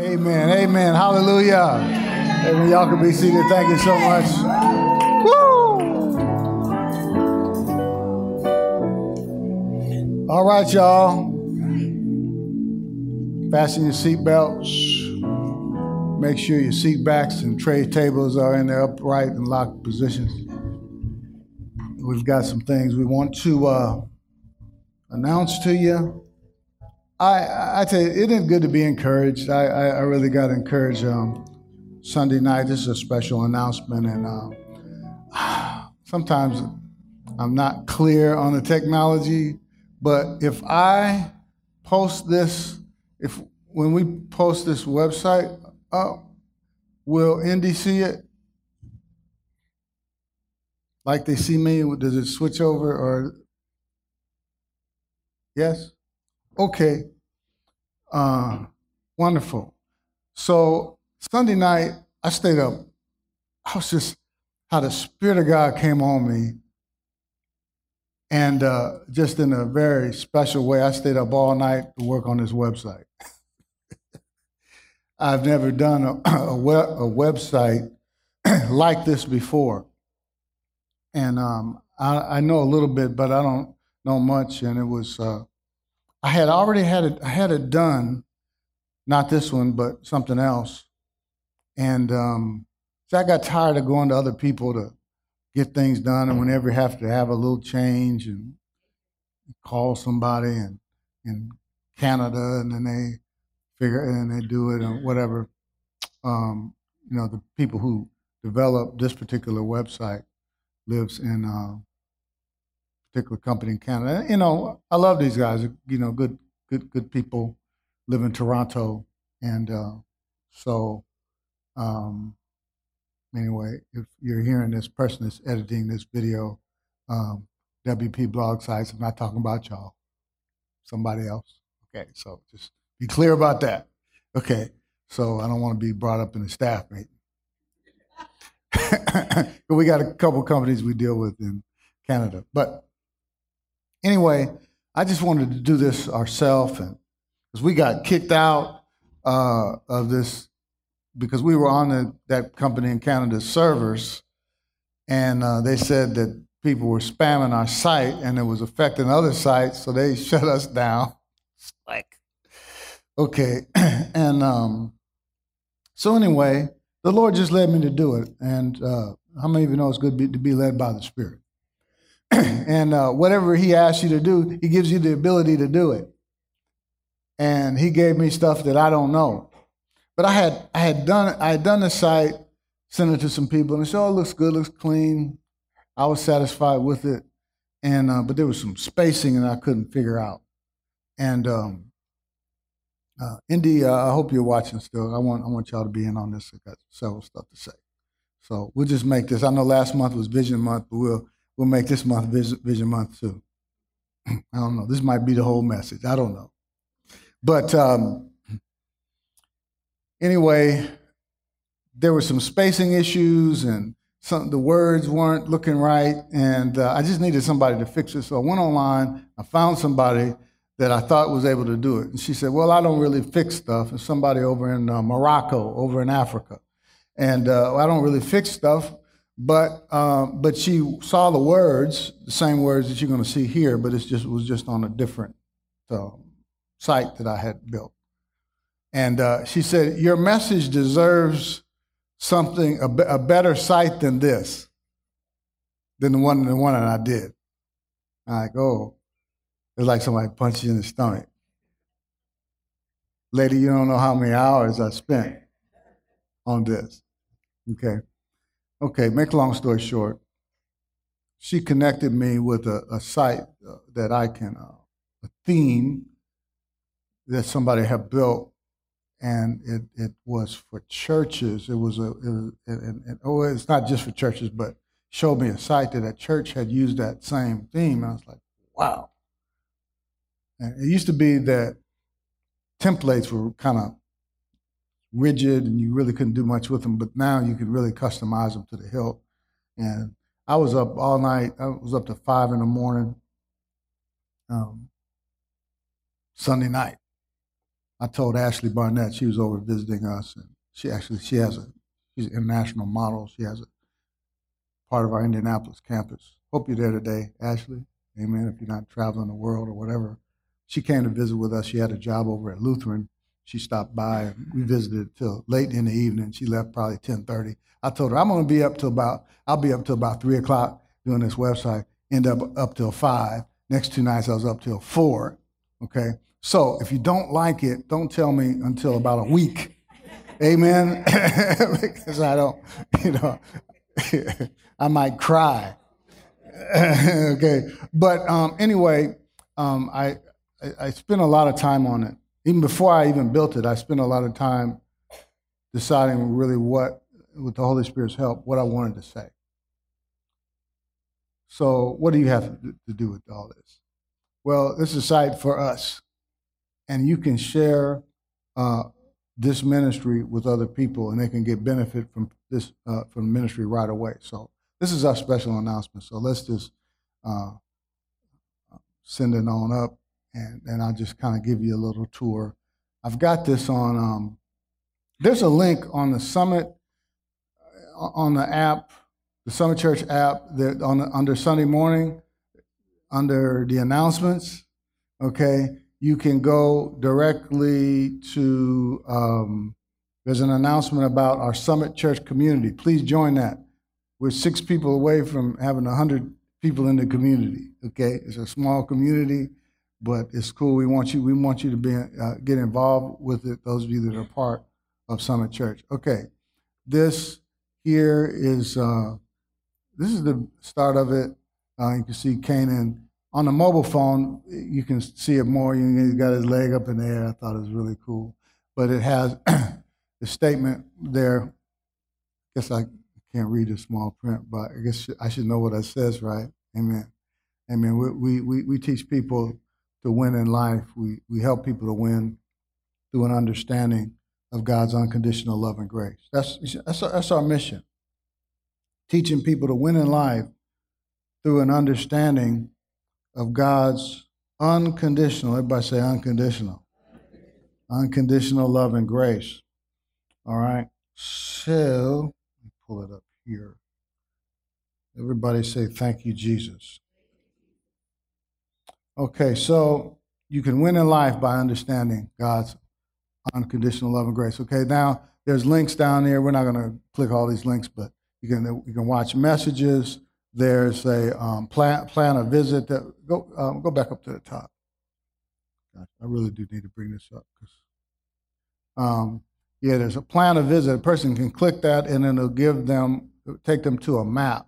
Amen. Amen. Hallelujah. Amen. Y'all can be seated. Thank you so much. Woo! All right, y'all. Fasten your seatbelts. Make sure your seat backs and tray tables are in their upright and locked positions. We've got some things we want to uh, announce to you. I, I tell you, it is good to be encouraged. I, I, I really got encouraged um, Sunday night. This is a special announcement, and uh, sometimes I'm not clear on the technology. But if I post this, if when we post this website up, will Indy see it? Like they see me? Does it switch over or? Yes. Okay. Uh, wonderful. So Sunday night, I stayed up. I was just how the Spirit of God came on me. And uh, just in a very special way, I stayed up all night to work on this website. I've never done a, a, web, a website like this before. And um, I, I, know a little bit, but I don't know much. And it was uh, I had already had it, I had it done, not this one, but something else. And um, so I got tired of going to other people to get things done, and whenever you have to have a little change and call somebody in in Canada, and then they figure and they do it or whatever. Um, you know, the people who developed this particular website lives in uh, particular company in Canada. You know, I love these guys. You know, good, good, good people live in Toronto, and uh, so um, anyway, if you're hearing this person that's editing this video, um, WP blog sites, I'm not talking about y'all, somebody else. Okay, so just be clear about that. Okay, so I don't want to be brought up in the staff meeting. we got a couple companies we deal with in Canada, but Anyway, I just wanted to do this ourselves, and because we got kicked out uh, of this because we were on the, that company in Canada's servers, and uh, they said that people were spamming our site and it was affecting other sites, so they shut us down. Like, okay, and um, so anyway, the Lord just led me to do it, and uh, how many of you know it's good to be, to be led by the Spirit? and uh, whatever he asks you to do, he gives you the ability to do it. And he gave me stuff that I don't know. But I had I had done I had done the site, sent it to some people, and they said, "Oh, it looks good, looks clean." I was satisfied with it, and uh, but there was some spacing that I couldn't figure out. And um, uh, Indy, uh, I hope you're watching still. I want I want y'all to be in on this. I got several stuff to say, so we'll just make this. I know last month was Vision Month, but we'll we'll make this month Vision, Vision Month too. I don't know. This might be the whole message. I don't know. But um, anyway, there were some spacing issues and some the words weren't looking right, and uh, I just needed somebody to fix it. So I went online. I found somebody that I thought was able to do it, and she said, "Well, I don't really fix stuff. It's somebody over in uh, Morocco, over in Africa, and uh, I don't really fix stuff. But um, but she saw the words, the same words that you're going to see here, but it's just it was just on a different uh, site that I had built. And uh, she said, "Your message deserves something a, a better site than this, than the one the one that I did." I'm like, oh, it's like somebody punched you in the stomach. Lady, you don't know how many hours I spent on this. Okay. Okay, make a long story short, she connected me with a, a site uh, that I can, uh, a theme that somebody had built, and it, it was for churches. It was a, it was, it, it, oh, it's not just for churches, but showed me a site that a church had used that same theme. I was like, wow. And it used to be that templates were kind of rigid and you really couldn't do much with them. But now you can really customize them to the hilt. And I was up all night. I was up to five in the morning, um, Sunday night. I told Ashley Barnett she was over visiting us, and she actually she has a she's an international model. She has a part of our Indianapolis campus. Hope you're there today, Ashley. Amen. If you're not traveling the world or whatever, she came to visit with us. She had a job over at Lutheran. She stopped by and we visited till late in the evening. She left probably 10:30. I told her I'm going to be up till about I'll be up till about three o'clock doing this website. End up up till five. Next two nights I was up till four. Okay. So if you don't like it, don't tell me until about a week. Amen. because I don't, you know, I might cry. okay. But um, anyway, um, I, I, I spent a lot of time on it. Even before I even built it, I spent a lot of time deciding really what, with the Holy Spirit's help, what I wanted to say. So, what do you have to do with all this? Well, this is a site for us, and you can share uh, this ministry with other people, and they can get benefit from this uh, from the ministry right away. So, this is our special announcement. So, let's just uh, send it on up, and and I'll just kind of give you a little tour. I've got this on. Um, there's a link on the summit uh, on the app the Summit Church app that on under Sunday morning, under the announcements, okay, you can go directly to. Um, there's an announcement about our Summit Church community. Please join that. We're six people away from having a hundred people in the community. Okay, it's a small community, but it's cool. We want you. We want you to be uh, get involved with it. Those of you that are part of Summit Church. Okay, this here is. Uh, this is the start of it. Uh, you can see Canaan on the mobile phone. You can see it more. He's got his leg up in the air. I thought it was really cool. But it has the statement there. I guess I can't read the small print, but I guess I should know what it says, right? Amen. Amen. We, we, we teach people to win in life. We, we help people to win through an understanding of God's unconditional love and grace. That's, that's, our, that's our mission teaching people to win in life through an understanding of God's unconditional, everybody say unconditional, unconditional love and grace. All right. So, pull it up here. Everybody say, Thank you, Jesus. Okay, so you can win in life by understanding God's unconditional love and grace. Okay, now there's links down there. We're not going to click all these links, but you can you can watch messages. There's a um, plan plan a visit. That go um, go back up to the top. I really do need to bring this up because um, yeah, there's a plan a visit. A person can click that and then it'll give them take them to a map.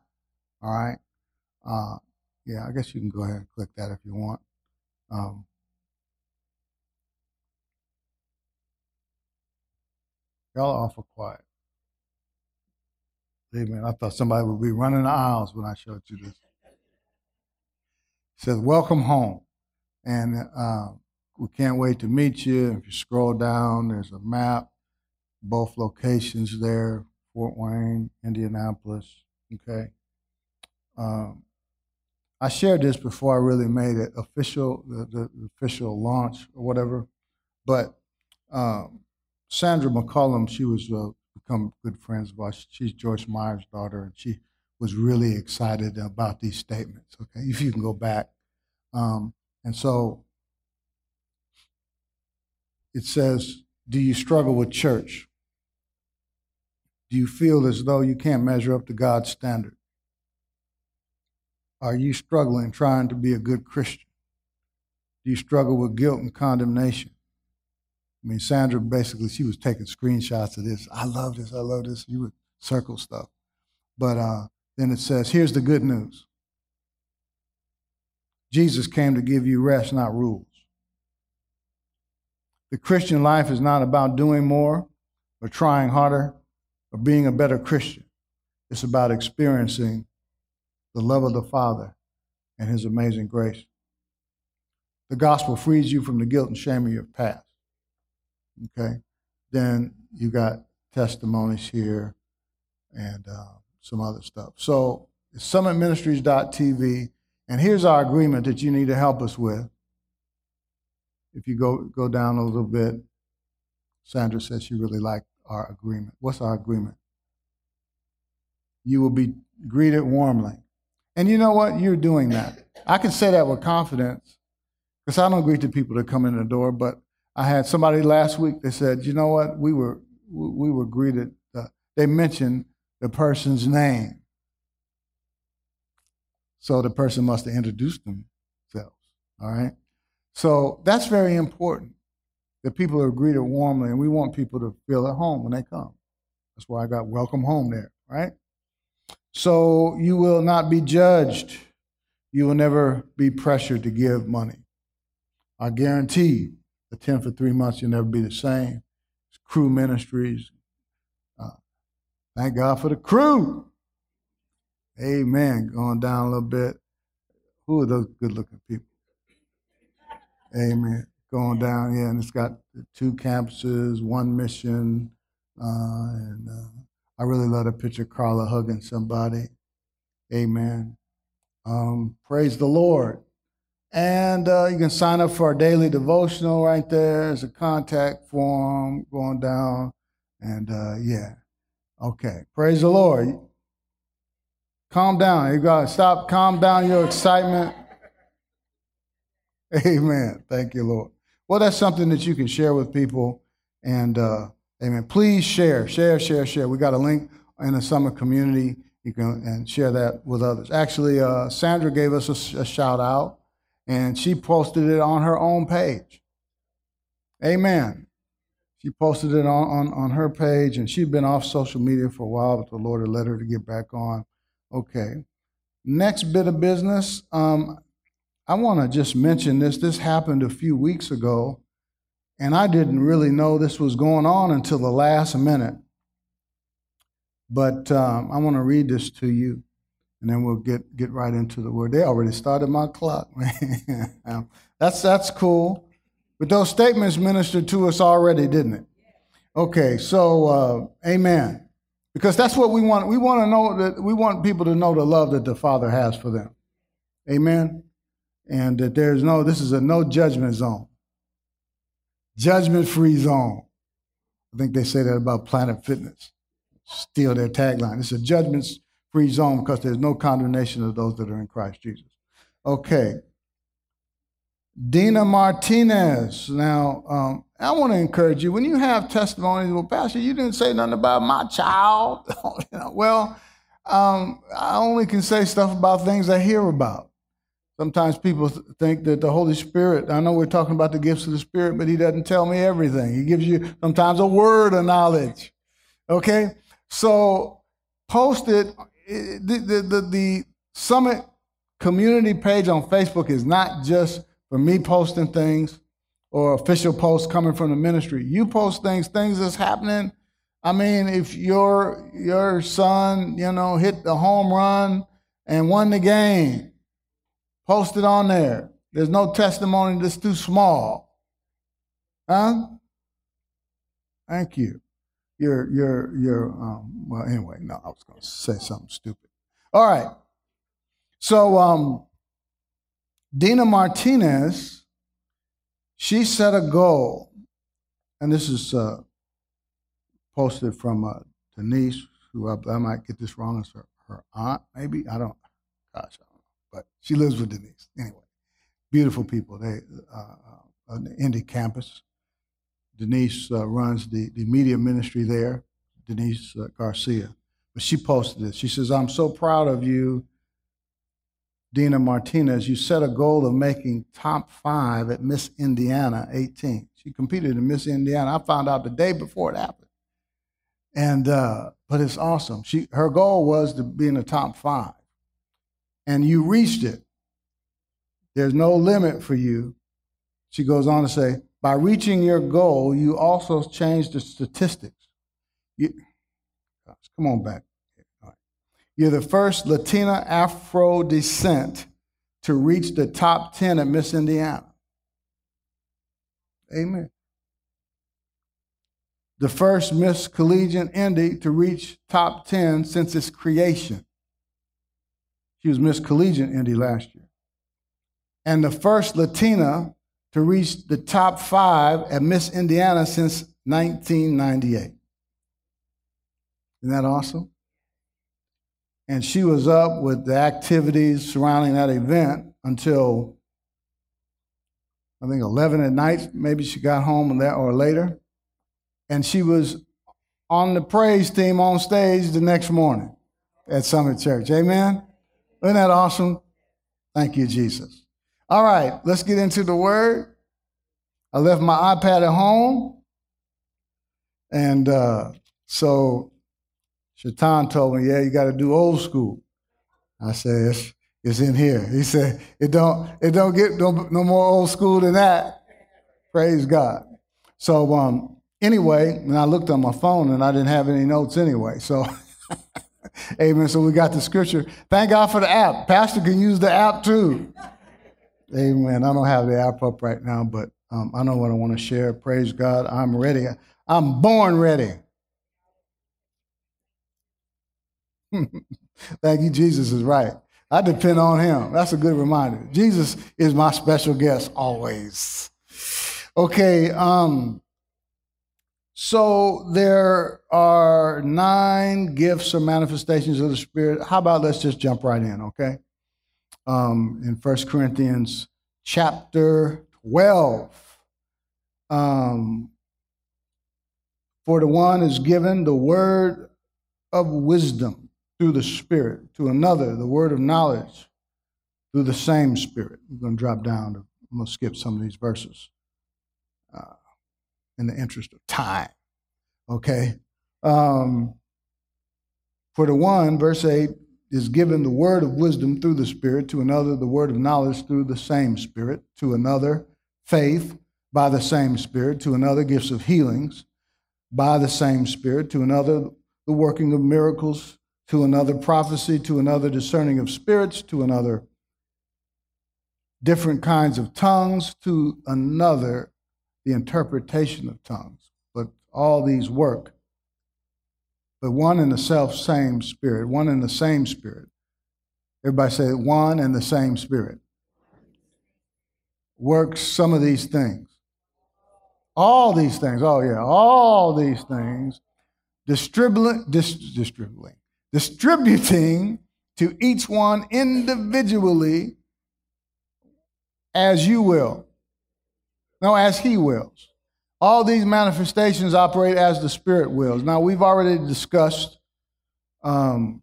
All right. Uh, yeah, I guess you can go ahead and click that if you want. Um, y'all are awful quiet. Amen. I thought somebody would be running the aisles when I showed you this. It says, Welcome home. And uh, we can't wait to meet you. If you scroll down, there's a map, both locations there Fort Wayne, Indianapolis. Okay. Um, I shared this before I really made it official, the, the official launch or whatever. But um, Sandra McCollom, she was uh, become good friends of ours. She's Joyce Meyer's daughter, and she was really excited about these statements. Okay, if you can go back, um, and so it says, "Do you struggle with church? Do you feel as though you can't measure up to God's standard? Are you struggling trying to be a good Christian? Do you struggle with guilt and condemnation? I mean, Sandra basically she was taking screenshots of this. I love this. I love this. You would circle stuff, but uh, then it says, "Here's the good news. Jesus came to give you rest, not rules. The Christian life is not about doing more or trying harder or being a better Christian. It's about experiencing the love of the Father and His amazing grace. The gospel frees you from the guilt and shame of your past. Okay. Then you got testimonies here and uh, some other stuff. So summitministries.tv. And here's our agreement that you need to help us with. If you go go down a little bit, Sandra says she really liked our agreement. What's our agreement? You will be greeted warmly. And you know what? You're doing that. I can say that with confidence because I don't greet the people that come in the door. But I had somebody last week that said, you know what? We were we were greeted. Uh, they mentioned the person's name, so the person must have introduced themselves. All right. So that's very important that people are greeted warmly, and we want people to feel at home when they come. That's why I got welcome home there, right? So you will not be judged. You will never be pressured to give money. I guarantee attend for three months, you'll never be the same. It's Cru ministries. Uh, thank God for the crew. Amen. Going down a little bit. Who are those good looking people? Amen. Going down, yeah, and it's got two campuses, one mission, uh, and uh, I really love the picture Carla hugging somebody. Amen. Um, praise the Lord. And uh, you can sign up for our daily devotional right there. There's a contact form going down. And uh, yeah, okay. Praise the Lord. Calm down. You got to stop, calm down your excitement. Amen. Thank you, Lord. Well, that's something that you can share with people. And uh, Amen. Please share, share, share, share. We got a link in the Summit community. You can and share that with others. Actually, uh, Sandra gave us a, a shout out, and she posted it on her own page. Amen. She posted it on, on, on her page, and she'd been off social media for a while, but the Lord had led her to get back on. Okay. Next bit of business. Um, I want to just mention this. This happened a few weeks ago. And I didn't really know this was going on until the last minute. But um, I want to read this to you, and then we'll get, get right into the word. They already started my clock. that's, that's cool. But those statements ministered to us already, didn't it? Okay, so uh, amen. Because that's what we want. We want to know that we want people to know the love that the Father has for them. Amen. And that there's no, this is a no judgment zone judgment free zone. I think they say that about Planet Fitness. Steal their tagline. It's a judgment free zone because there's no condemnation of those that are in Christ Jesus. Okay. Dina Martinez. Now, um, I want to encourage you when you have testimonies. Well, Pastor, you didn't say nothing about my child. you know, well, um, I only can say stuff about things I hear about. Sometimes people think that the Holy Spirit, I know we're talking about the gifts of the Spirit, but He doesn't tell me everything. He gives you sometimes a word of knowledge. Okay? So post it. Eh, the, the, the, the Summit community page on Facebook is not just for me posting things or official posts coming from the ministry. You post things, things that's happening. I mean, if your your son, you know, hit the home run and won the game, Post it on there. There's no testimony that's too small. Huh? Thank you. You're, you're, you're, um, well, anyway, no, I was going to say something stupid. All right. So, um, Dina Martinez, she set a goal, and this is uh, posted from uh, Denise, who I, I, might get this wrong, as her, her aunt, maybe. I don't, gosh, I but she lives with Denise. Anyway, beautiful people. They uh, on the Indy campus. Denise uh, runs the, the media ministry there, Denise uh, Garcia. But she posted this. She says, I'm so proud of you, Dina Martinez. You set a goal of making top five at Miss Indiana 18. She competed in Miss Indiana. I found out the day before it happened. And, uh, but it's awesome. She, her goal was to be in the top five and you reached it. There's no limit for you. She goes on to say, by reaching your goal, you also change the statistics. You, come on back. You're the first Latina Afro descent to reach the top 10 at Miss Indiana. Amen. The first Miss Collegiate Indy to reach top 10 since its creation. She was Miss Collegiate Indy last year. And the first Latina to reach the top five at Miss Indiana since 1998. Isn't that awesome? And she was up with the activities surrounding that event until I think 11 at night. Maybe she got home that or later. And she was on the praise team on stage the next morning at Summit Church. Amen? Isn't that awesome? Thank you, Jesus. All right, let's get into the word. I left my iPad at home. And uh, so Shaitan told me, yeah, you got to do old school. I said, it's, it's, in here. He said, it don't, it don't get no, no more old school than that. Praise God. So um, anyway, and I looked on my phone and I didn't have any notes anyway. So, amen. So we got the scripture. Thank God for the app. Pastor can use the app too. Amen. I don't have the app up right now, but um, I know what I want to share. Praise God. I'm ready. I'm born ready. Thank you. Jesus is right. I depend on him. That's a good reminder. Jesus is my special guest always. Okay. Um, so there are nine gifts or manifestations of the Spirit. How about let's just jump right in, okay? Um, in First Corinthians chapter 12. Um, for the one is given the word of wisdom through the Spirit, to another, the word of knowledge through the same Spirit. I'm going to drop down. To, I'm going to skip some of these verses in the interest of time. Okay? Um, for the one, verse 8, is given the word of wisdom through the Spirit, to another, the word of knowledge through the same Spirit, to another, faith by the same Spirit, to another, gifts of healings by the same Spirit, to another, the working of miracles, to another, prophecy, to another, discerning of spirits, to another, different kinds of tongues, to another, the interpretation of tongues. But all these work but one and the self same spirit, one and the same spirit. Everybody say one and the same spirit. Works some of these things. All these things. Oh, yeah. All these things. Distributing, dis, distributing, distributing to each one individually as you will. No, as he wills. All these manifestations operate as the Spirit wills. Now, we've already discussed um,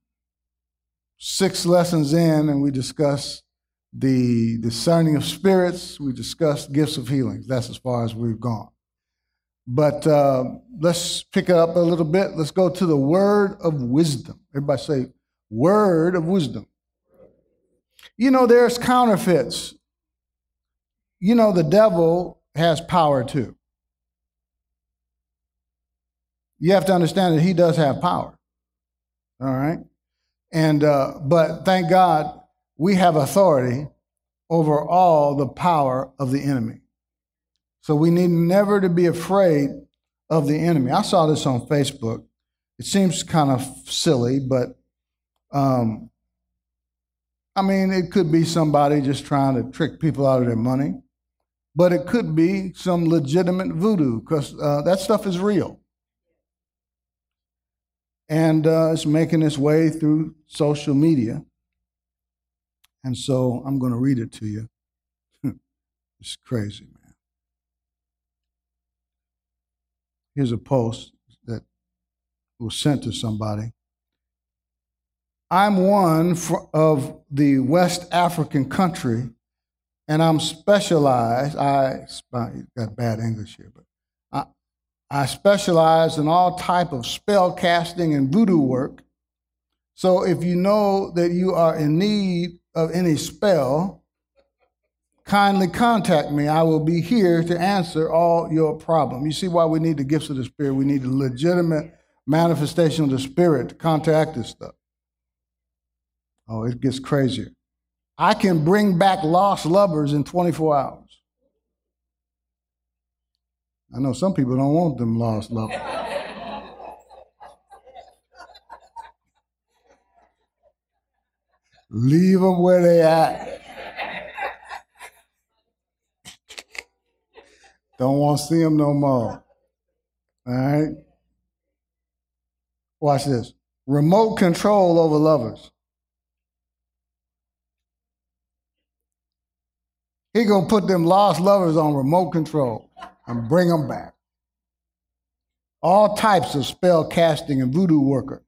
six lessons in, and we discussed the discerning of spirits. We discussed gifts of healings. That's as far as we've gone. But uh, let's pick it up a little bit. Let's go to the word of wisdom. Everybody say, word of wisdom. You know, there's counterfeits. You know, the devil has power too you have to understand that he does have power. All right? And, uh, but thank God we have authority over all the power of the enemy. So we need never to be afraid of the enemy. I saw this on Facebook. It seems kind of silly, but um, I mean, it could be somebody just trying to trick people out of their money, but it could be some legitimate voodoo because uh, that stuff is real and uh, it's making its way through social media. And so I'm going to read it to you. it's crazy, man. Here's a post that was sent to somebody. I'm one of the West African country, and I'm specialized. I got bad English here, but I specialize in all type of spell casting and voodoo work. So if you know that you are in need of any spell, kindly contact me. I will be here to answer all your problems. You see why we need the gifts of the Spirit? We need a legitimate manifestation of the Spirit to counteract this stuff. Oh, it gets crazier. I can bring back lost lovers in 24 hours. I know some people don't want them lost lovers. Leave them where they at. Don't want to see them no more. All right. Watch this. Remote control over lovers. He gonna put them lost lovers on remote control and bring them back. All types of spell casting and voodoo worker.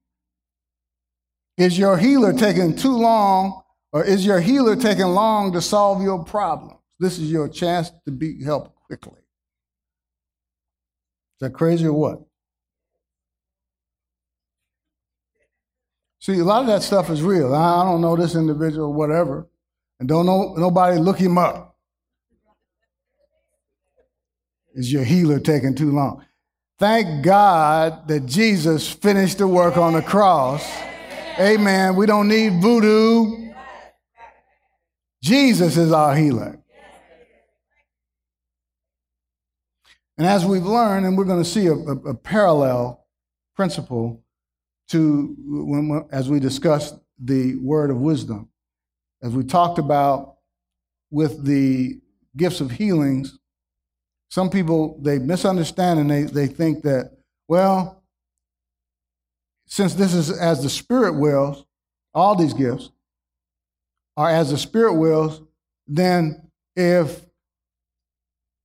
Is your healer taking too long, or is your healer taking long to solve your problems? This is your chance to be helped quickly. Is that crazy or what? See, a lot of that stuff is real. I don't know this individual, whatever, and don't know nobody look him up. Is your healer taking too long? Thank God that Jesus finished the work on the cross. Amen. We don't need voodoo. Jesus is our healer. And as we've learned, and we're going to see a, a, a parallel principle to when, as we discussed the word of wisdom, as we talked about with the gifts of healings, some people they misunderstand and they, they think that, well, since this is as the Spirit wills, all these gifts are as the Spirit wills, then if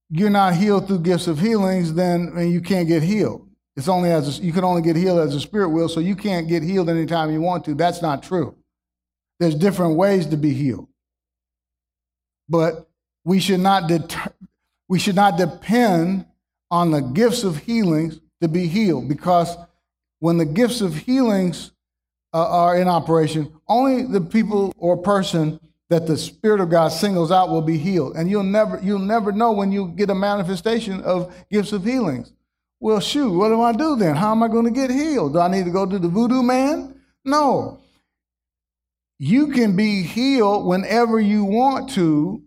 you're not healed through gifts of healings, then you can't get healed. It's only as a, you can only get healed as the Spirit will, so you can't get healed anytime you want to. That's not true. There's different ways to be healed, but we should not deter, we should not depend on the gifts of healings to be healed because when the gifts of healings uh, are in operation, only the people or person that the Spirit of God singles out will be healed. And you'll never, you'll never know when you get a manifestation of gifts of healings. Well, shoot, what do I do then? How am I going to get healed? Do I need to go to the voodoo man? No. You can be healed whenever you want to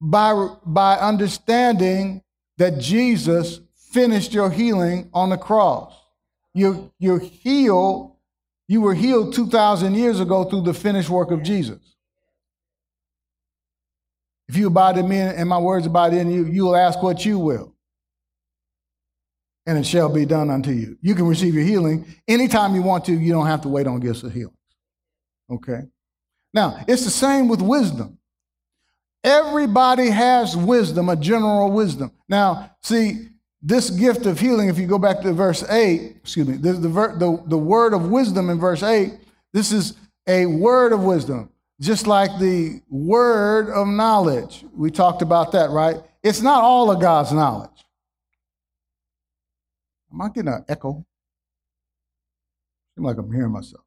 by, by understanding that Jesus finished your healing on the cross. You, you're healed, you were healed 2,000 years ago through the finished work of Jesus. If you abide in me and my words abide in you, you will ask what you will and it shall be done unto you. You can receive your healing anytime you want to. You don't have to wait on gifts of healing. Okay? Now, it's the same with wisdom. Everybody has wisdom, a general wisdom. Now, see, this gift of healing, if you go back to verse 8, excuse me, the, the, the, word of wisdom in verse 8, this is a word of wisdom, just like the word of knowledge. We talked about that, right? It's not all of God's knowledge. Am I getting an echo? Seems like I'm hearing myself.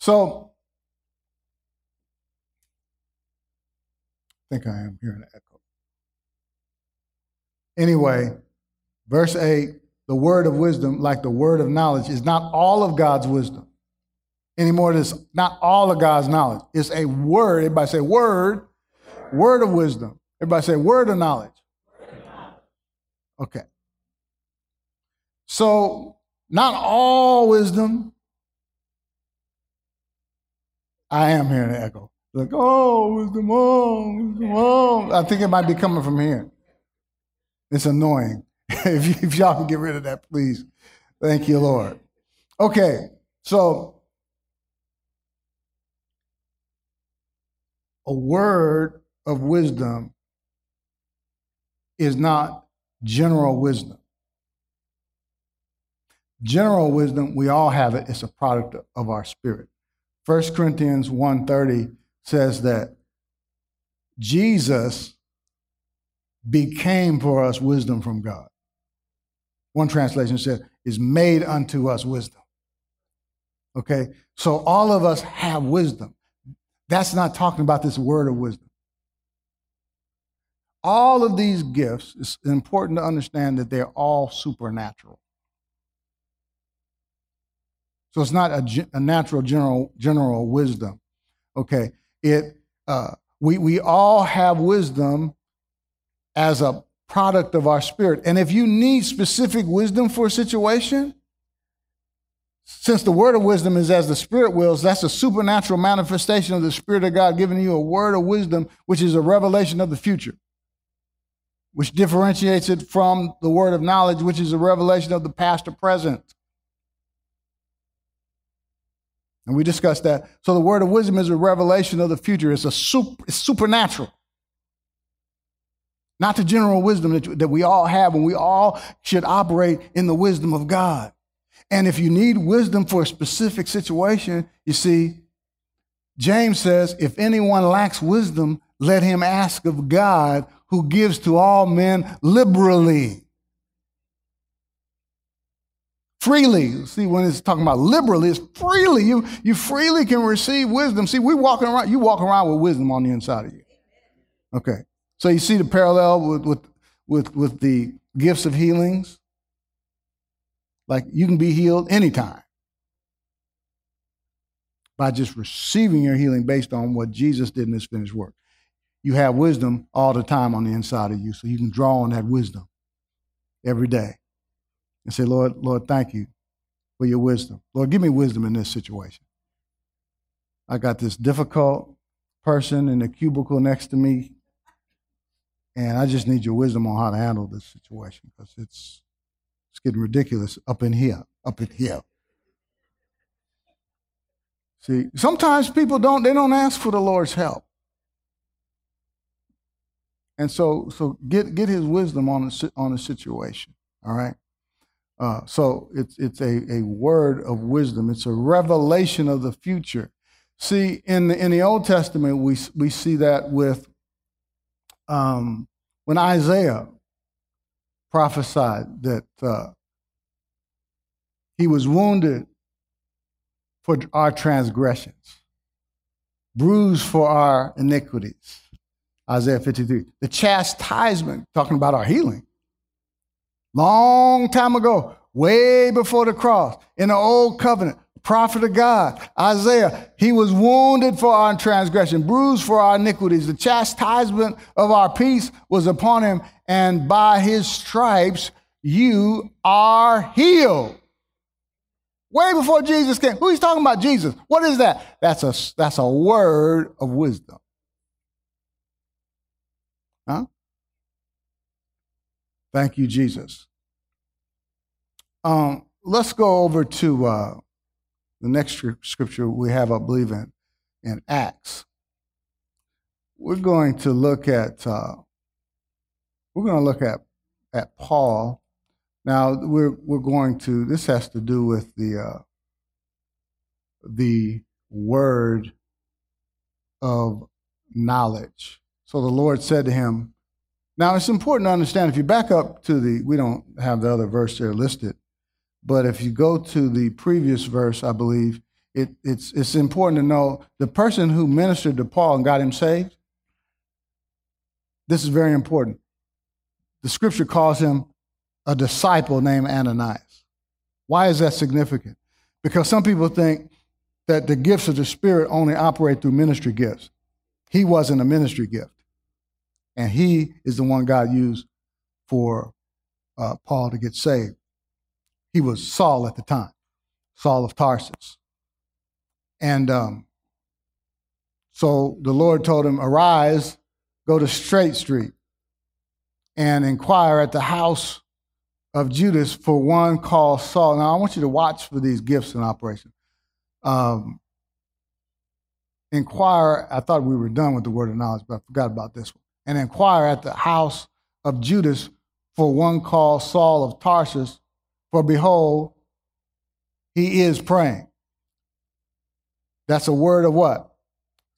So, I think I am hearing an echo. Anyway, verse 8 the word of wisdom, like the word of knowledge, is not all of God's wisdom. Anymore, it's not all of God's knowledge. It's a word. Everybody say word, word of wisdom. Everybody say word of knowledge. Okay. So, not all wisdom. I am hearing an echo. Like, oh, wisdom, oh, wisdom, oh. I think it might be coming from here. It's annoying. if, if y'all can get rid of that, please. Thank you, Lord. Okay, so a word of wisdom is not general wisdom. General wisdom, we all have it. It's a product of our spirit. 1 Corinthians 1:30 says that Jesus became for us wisdom from God. One translation says, is made unto us wisdom. Okay? So all of us have wisdom. That's not talking about this word of wisdom. All of these gifts, it's important to understand that they're all supernatural. So it's not a, a natural general general wisdom. Okay, it uh, we we all have wisdom as a product of our spirit, and if you need specific wisdom for a situation, since the word of wisdom is as the spirit wills, that's a supernatural manifestation of the spirit of God giving you a word of wisdom, which is a revelation of the future. which differentiates it from the word of knowledge, which is a revelation of the past or present. And we discussed that. So the word of wisdom is a revelation of the future. It's a super, it's supernatural. Not the general wisdom that, that we all have, and we all should operate in the wisdom of God. And if you need wisdom for a specific situation, you see, James says, if anyone lacks wisdom, let him ask of God who gives to all men liberally. Freely. See, when it's talking about liberally, it's freely. You, you freely can receive wisdom. See, we walking around, you walk around with wisdom on the inside of you. Okay. So you see the parallel with, with, with, with the gifts of healings? Like you can be healed anytime by just receiving your healing based on what Jesus did in his finished work you have wisdom all the time on the inside of you. So you can draw on that wisdom every day and say, Lord, Lord, thank you for your wisdom. Lord, give me wisdom in this situation. I got this difficult person in the cubicle next to me, and I just need your wisdom on how to handle this situation because it's it's getting ridiculous up in here, up in here. See, sometimes people don't they don't ask for the Lord's help. And so, so get get his wisdom on the on the situation. All right. Uh, so it's it's a, a word of wisdom. It's a revelation of the future. See, in the in the Old Testament, we we see that with um, when Isaiah prophesied that uh, he was wounded for our transgressions, bruised for our iniquities. Isaiah 53. The chastisement, talking about our healing. Long time ago, way before the cross, in the old covenant, prophet of God, Isaiah, he was wounded for our transgression, bruised for our iniquities. The chastisement of our peace was upon him, and by his stripes you are healed. Way before Jesus came. Who he's talking about? Jesus. What is that? That's a, that's a word of wisdom. Huh? Thank you, Jesus. Um, let's go over to uh, the next scripture we have, I believe, in, in Acts. We're going to look at uh, we're going to look at at Paul. Now we're we're going to. This has to do with the uh, the word of knowledge. So the Lord said to him, Now it's important to understand if you back up to the, we don't have the other verse there listed, but if you go to the previous verse, I believe, it, it's, it's important to know the person who ministered to Paul and got him saved, this is very important. The scripture calls him a disciple named Ananias. Why is that significant? Because some people think that the gifts of the Spirit only operate through ministry gifts. He wasn't a ministry gift. And he is the one God used for uh, Paul to get saved. He was Saul at the time, Saul of Tarsus. And um, so the Lord told him, Arise, go to Straight Street, and inquire at the house of Judas for one called Saul. Now, I want you to watch for these gifts in operation. Um, inquire, I thought we were done with the word of knowledge, but I forgot about this one and inquire at the house of Judas for one called Saul of Tarsus, for behold, he is praying. That's a word of what?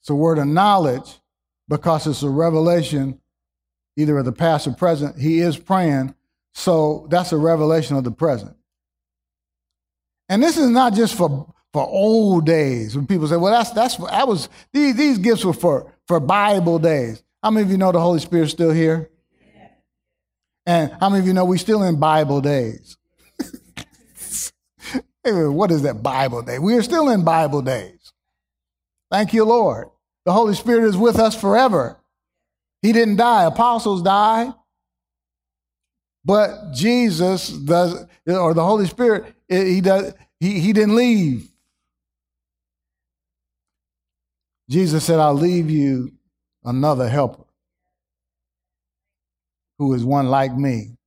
It's a word of knowledge because it's a revelation either of the past or present. He is praying. So that's a revelation of the present. And this is not just for, for old days when people say, well, that's, that's, that was, these, these gifts were for, for Bible days. How many of you know the Holy Spirit's still here? And how many of you know we're still in Bible days? what is that Bible day? We are still in Bible days. Thank you, Lord. The Holy Spirit is with us forever. He didn't die. Apostles died. But Jesus does, or the Holy Spirit, eh, he does, he, he didn't leave. Jesus said, I'll leave you another helper. who is one like me,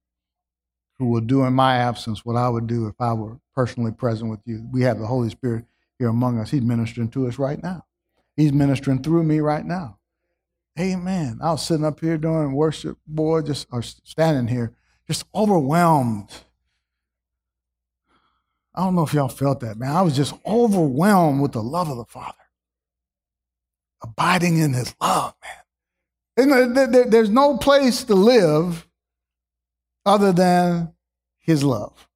who will do in my absence what I would do if I were personally present with you. We have the Holy Spirit here among us. He's ministering to us right now. He's ministering through me right now. Amen. I was sitting up here doing worship, boy, just or standing here, just overwhelmed. I don't know if y'all felt that, man. I was just overwhelmed with the love of the Father, abiding in His love, man. There's no place to live other than His love.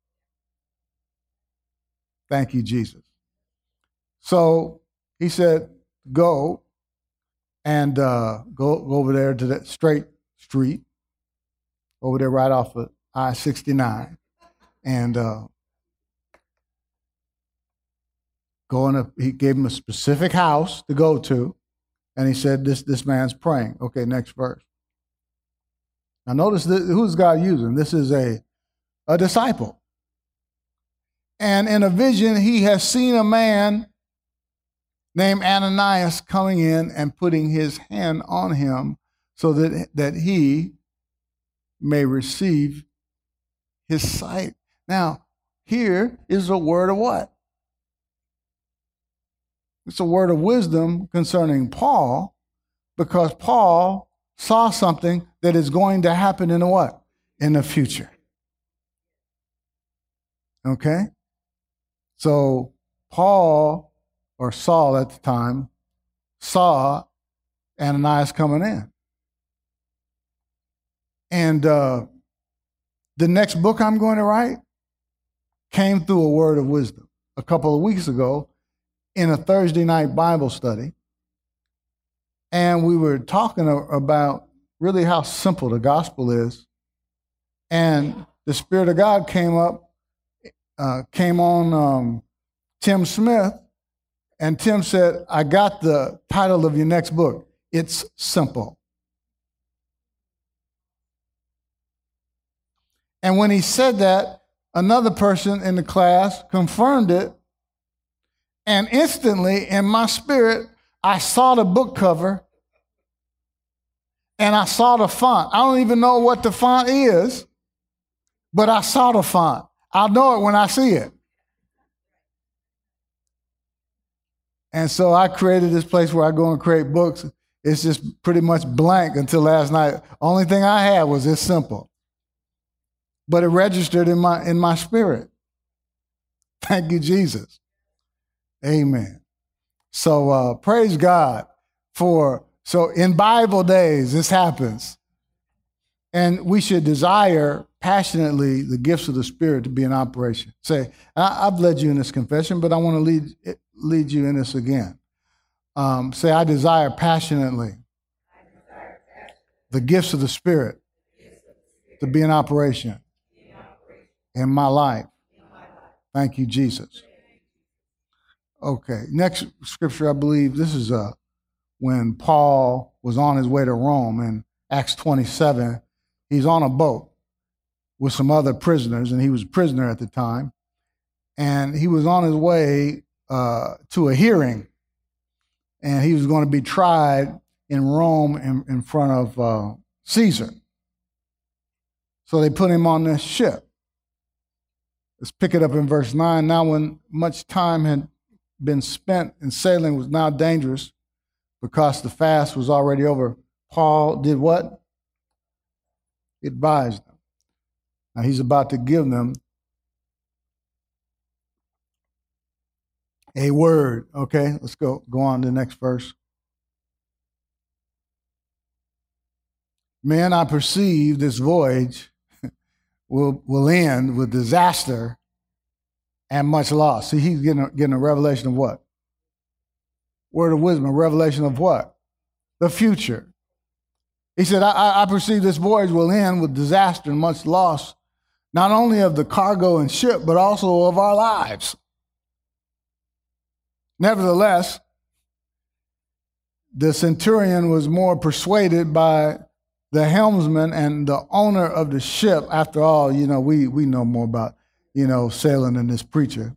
Thank you, Jesus. So he said, Go and uh, go, go over there to that straight street, over there right off of I 69. And uh, go he gave him a specific house to go to. And he said, This, this man's praying. Okay, next verse. Now, notice who's God using? This is a, a disciple. And in a vision, he has seen a man named Ananias coming in and putting his hand on him so that, that he may receive his sight. Now, here is a word of what? It's a word of wisdom concerning Paul because Paul saw something that is going to happen in the what? In the future. Okay? So Paul or Saul at the time, saw Ananias coming in. And uh, the next book I'm going to write came through a word of wisdom a couple of weeks ago in a Thursday night Bible study. And we were talking about really how simple the gospel is. And the Spirit of God came up, uh, came on um, Tim Smith, and Tim said, I got the title of your next book. It's simple. And when he said that, another person in the class confirmed it. And instantly, in my spirit, I saw the book cover and I saw the font. I don't even know what the font is, but I saw the font. I'll know it when I see it. And so I created this place where I go and create books. It's just pretty much blank until last night. Only thing I had was this simple. But it registered in my in my spirit. Thank you, Jesus. Amen. So uh, praise God for so in Bible days this happens. And we should desire passionately the gifts of the Spirit to be in operation. Say, I, have led you in this confession, but I want to lead lead you in this again. Um, say, I desire passionately the gifts of the Spirit to be in operation in my life. Thank you, Jesus. Okay, next scripture, I believe this is uh, when Paul was on his way to Rome in Acts 27. He's on a boat with some other prisoners, and he was a prisoner at the time. And he was on his way uh, to a hearing, and he was going to be tried in Rome in, in front of uh, Caesar. So they put him on this ship. Let's pick it up in verse 9. Now, when much time had been spent and sailing was now dangerous because the fast was already over, Paul did what? He advised them. Now he's about to give them a word. Okay, let's go go on to the next verse. Man, I perceive this voyage will will end with disaster and much loss. See, he's getting a, getting a revelation of what? Word of wisdom, a revelation of what? The future. He said, I, I perceive this voyage will end with disaster and much loss, not only of the cargo and ship, but also of our lives. Nevertheless, the centurion was more persuaded by the helmsman and the owner of the ship. After all, you know, we, we know more about, you know, sailing than this preacher.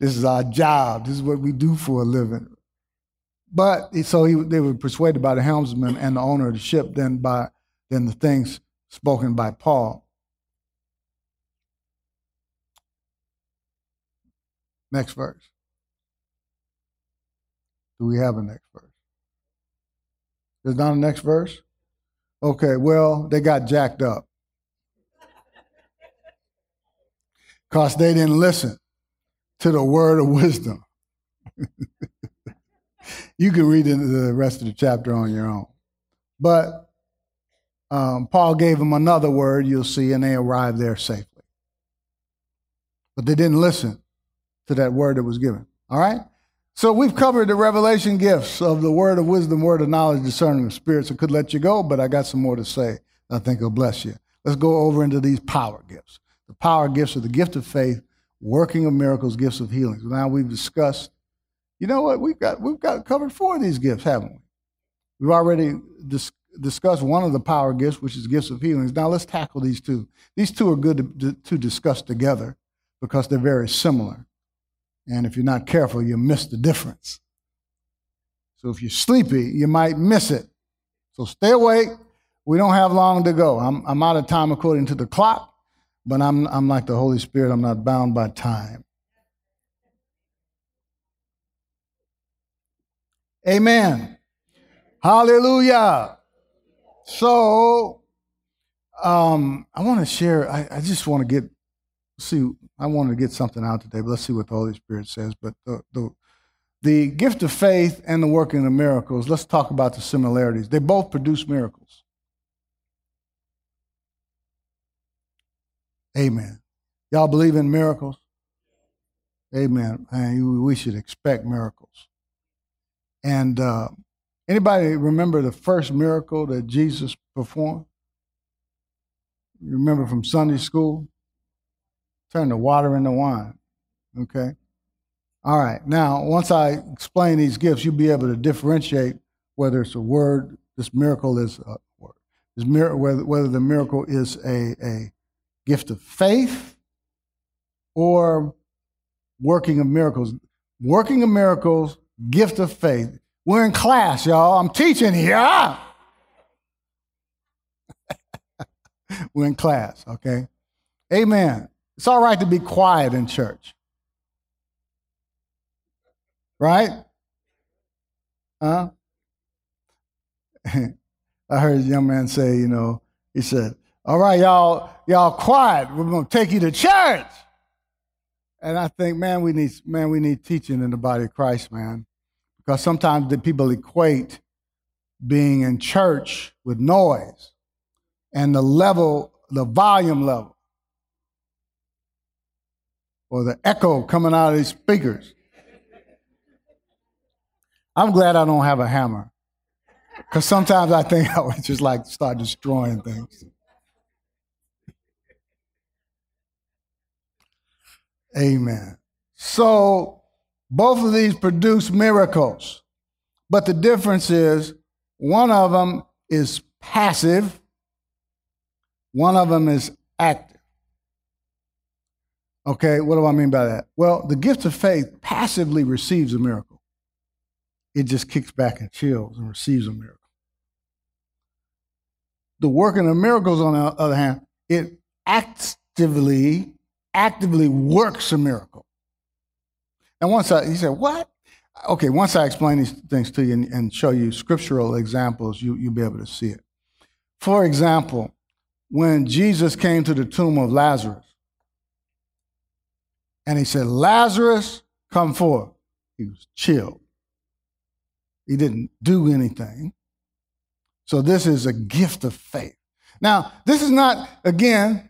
this is our job. This is what we do for a living. but so he, they were persuaded by the helmsman and the owner of the ship than by than the things spoken by Paul. Next verse. Do we have a next verse? There's not a next verse? Okay, well, they got jacked up. Because they didn't listen to the word of wisdom. you can read the rest of the chapter on your own. But um, Paul gave them another word, you'll see, and they arrived there safely. But they didn't listen to that word that was given. All right? So we've covered the revelation gifts of the word of wisdom, word of knowledge, discerning of spirits. I could let you go, but I got some more to say. I think will bless you. Let's go over into these power gifts. The power gifts are the gift of faith, working of miracles, gifts of healings. Now we've discussed, you know what, we've got we've got covered four of these gifts, haven't we? We've already dis- discussed one of the power gifts, which is gifts of healings. Now let's tackle these two. These two are good to, to discuss together because they're very similar. And if you're not careful, you miss the difference. So if you're sleepy, you might miss it. So stay awake. We don't have long to go. I'm, I'm out of time according to the clock, but I'm, I'm like the Holy Spirit. I'm not bound by time. Amen. Hallelujah. So, um, I want to share, I, I just want to get, see, I wanted to get something out today, but let's see what the Holy Spirit says. But the, the, the gift of faith and the working of miracles, let's talk about the similarities. They both produce miracles. Amen. Y'all believe in miracles? Amen. And we should expect miracles. And uh, anybody remember the first miracle that Jesus performed? You remember from Sunday school? Turn the water into wine. Okay? All right. Now, once I explain these gifts, you'll be able to differentiate whether it's a word, this miracle is a word, whether, whether the miracle is a, a gift of faith or working of miracles. Working of miracles, gift of faith. We're in class, y'all. I'm teaching here. We're in class, okay? Amen. It's all right to be quiet in church. Right? Huh? I heard a young man say, you know, he said, All right, y'all, y'all quiet. We're gonna take you to church. And I think, man, we need man, we need teaching in the body of Christ, man. Because sometimes the people equate being in church with noise and the level, the volume level or the echo coming out of these speakers. I'm glad I don't have a hammer. Because sometimes I think I would just like start destroying things. Amen. So both of these produce miracles. But the difference is one of them is passive, one of them is active. Okay, what do I mean by that? Well, the gift of faith passively receives a miracle. It just kicks back and chills and receives a miracle. The working of miracles, on the other hand, it actively, actively works a miracle. And once I, he said, what? Okay, once I explain these things to you and, and show you scriptural examples, you, you'll be able to see it. For example, when Jesus came to the tomb of Lazarus, and he said, Lazarus, come forth. He was chilled. He didn't do anything. So this is a gift of faith. Now, this is not, again,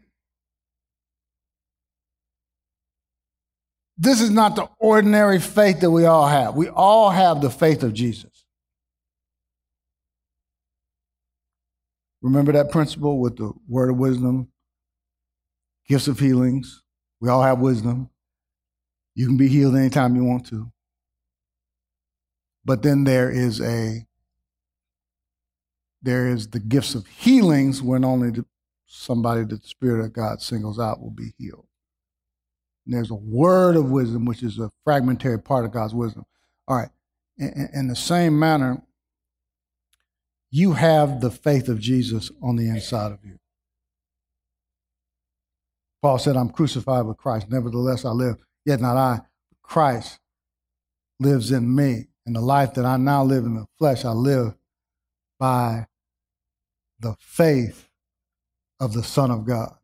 this is not the ordinary faith that we all have. We all have the faith of Jesus. Remember that principle with the word of wisdom, gifts of healings. We all have wisdom. You can be healed anytime you want to. But then there is a there is the gifts of healings when only the, somebody that the Spirit of God singles out will be healed. And there's a word of wisdom, which is a fragmentary part of God's wisdom. All right. in, in the same manner, you have the faith of Jesus on the inside of you. Paul said, I'm crucified with Christ. Nevertheless, I live. Yet not I, Christ lives in me. And the life that I now live in the flesh, I live by the faith of the Son of God.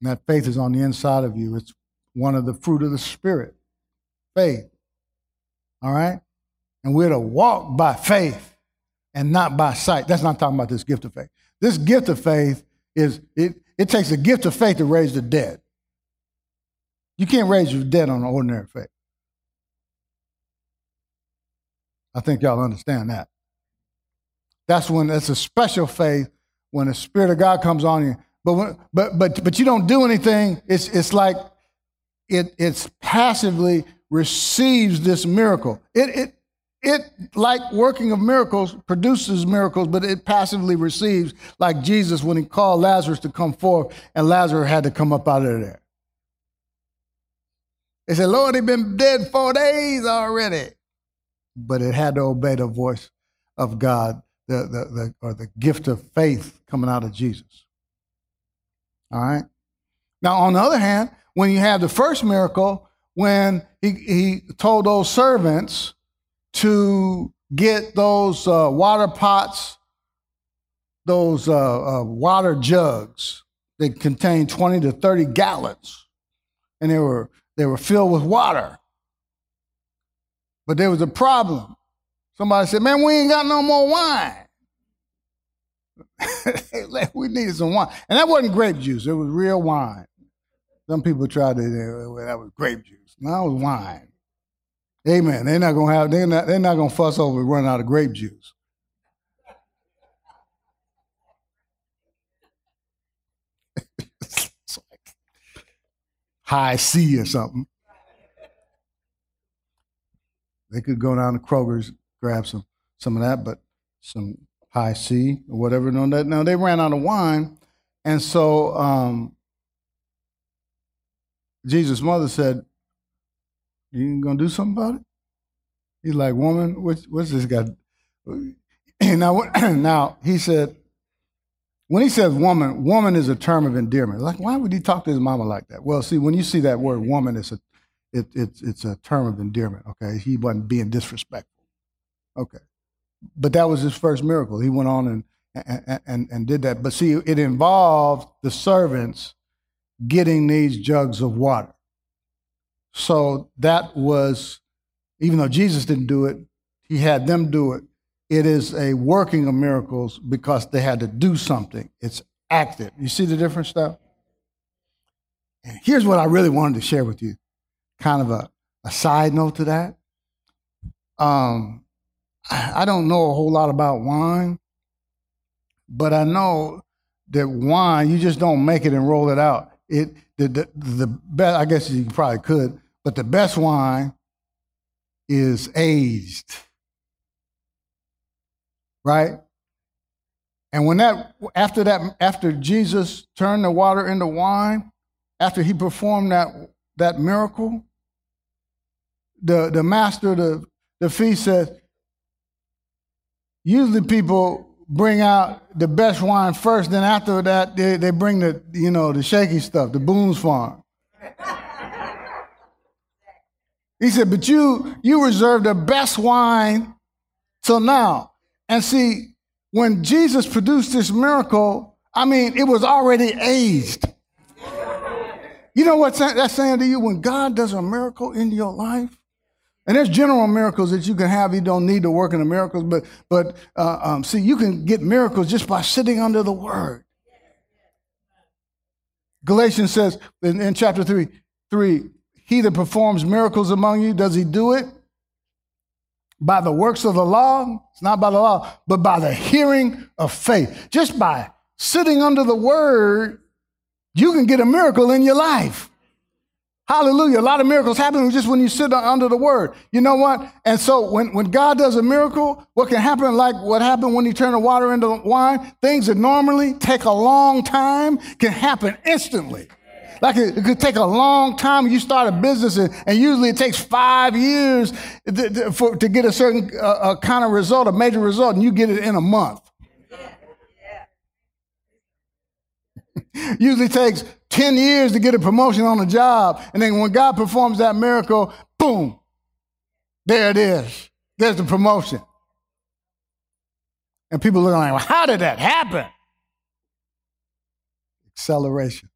And that faith is on the inside of you. It's one of the fruit of the Spirit faith. All right? And we're to walk by faith and not by sight. That's not talking about this gift of faith. This gift of faith is, it, it takes a gift of faith to raise the dead. You can't raise your dead on ordinary faith. I think y'all understand that. That's when it's a special faith when the Spirit of God comes on you. But when, but but but you don't do anything. It's it's like it it's passively receives this miracle. It it it like working of miracles produces miracles, but it passively receives like Jesus when he called Lazarus to come forth, and Lazarus had to come up out of there. They said, Lord, he's been dead four days already. But it had to obey the voice of God, the, the, the, or the gift of faith coming out of Jesus. All right? Now, on the other hand, when you have the first miracle, when he, he told those servants to get those uh, water pots, those uh, uh, water jugs that contained 20 to 30 gallons, and they were they were filled with water. But there was a problem. Somebody said, Man, we ain't got no more wine. we needed some wine. And that wasn't grape juice, it was real wine. Some people tried to, say that was grape juice. No, it was wine. Amen. They're not gonna have, they're not, they're not gonna fuss over running out of grape juice. Hi-C or something. They could go down to Kroger's, grab some some of that, but some Hi-C or whatever. No, that now they ran out of wine, and so um, Jesus' mother said, "You gonna do something about it?" He's like, "Woman, what's, what's this guy?" now, now he said, when he says woman, woman is a term of endearment. Like, why would he talk to his mama like that? Well, see, when you see that word woman, it's a, it, it's, it's a term of endearment, okay? He wasn't being disrespectful. Okay. But that was his first miracle. He went on and, and, and, and did that. But see, it involved the servants getting these jugs of water. So that was, even though Jesus didn't do it, he had them do it it is a working of miracles because they had to do something. It's active. You see the difference stuff? And here's what I really wanted to share with you kind of a, a side note to that. Um, I don't know a whole lot about wine, but I know that wine, you just don't make it and roll it out. It the the, the best I guess you probably could, but the best wine is aged right? And when that, after that, after Jesus turned the water into wine, after he performed that, that miracle, the, the master of the, the feast said, usually people bring out the best wine first, then after that, they, they bring the, you know, the shaky stuff, the Boone's Farm. he said, but you, you reserve the best wine till now. And see, when Jesus produced this miracle, I mean, it was already aged. You know what that's saying to you? When God does a miracle in your life, and there's general miracles that you can have. You don't need to work in the miracles, but but uh, um, see, you can get miracles just by sitting under the Word. Galatians says in, in chapter three, three, he that performs miracles among you, does he do it by the works of the law. It's not by the law, but by the hearing of faith. Just by sitting under the word, you can get a miracle in your life. Hallelujah. A lot of miracles happen just when you sit under the word. You know what? And so when, when God does a miracle, what can happen, like what happened when he turned the water into wine, things that normally take a long time can happen instantly. Like it, it could take a long time. You start a business, and, and usually it takes five years to, to, for, to get a certain uh, kind of result, a major result, and you get it in a month. Usually takes 10 years to get a promotion on a job. And then when God performs that miracle, boom, there it is. There's the promotion. And people look like, well, how did that happen? Acceleration.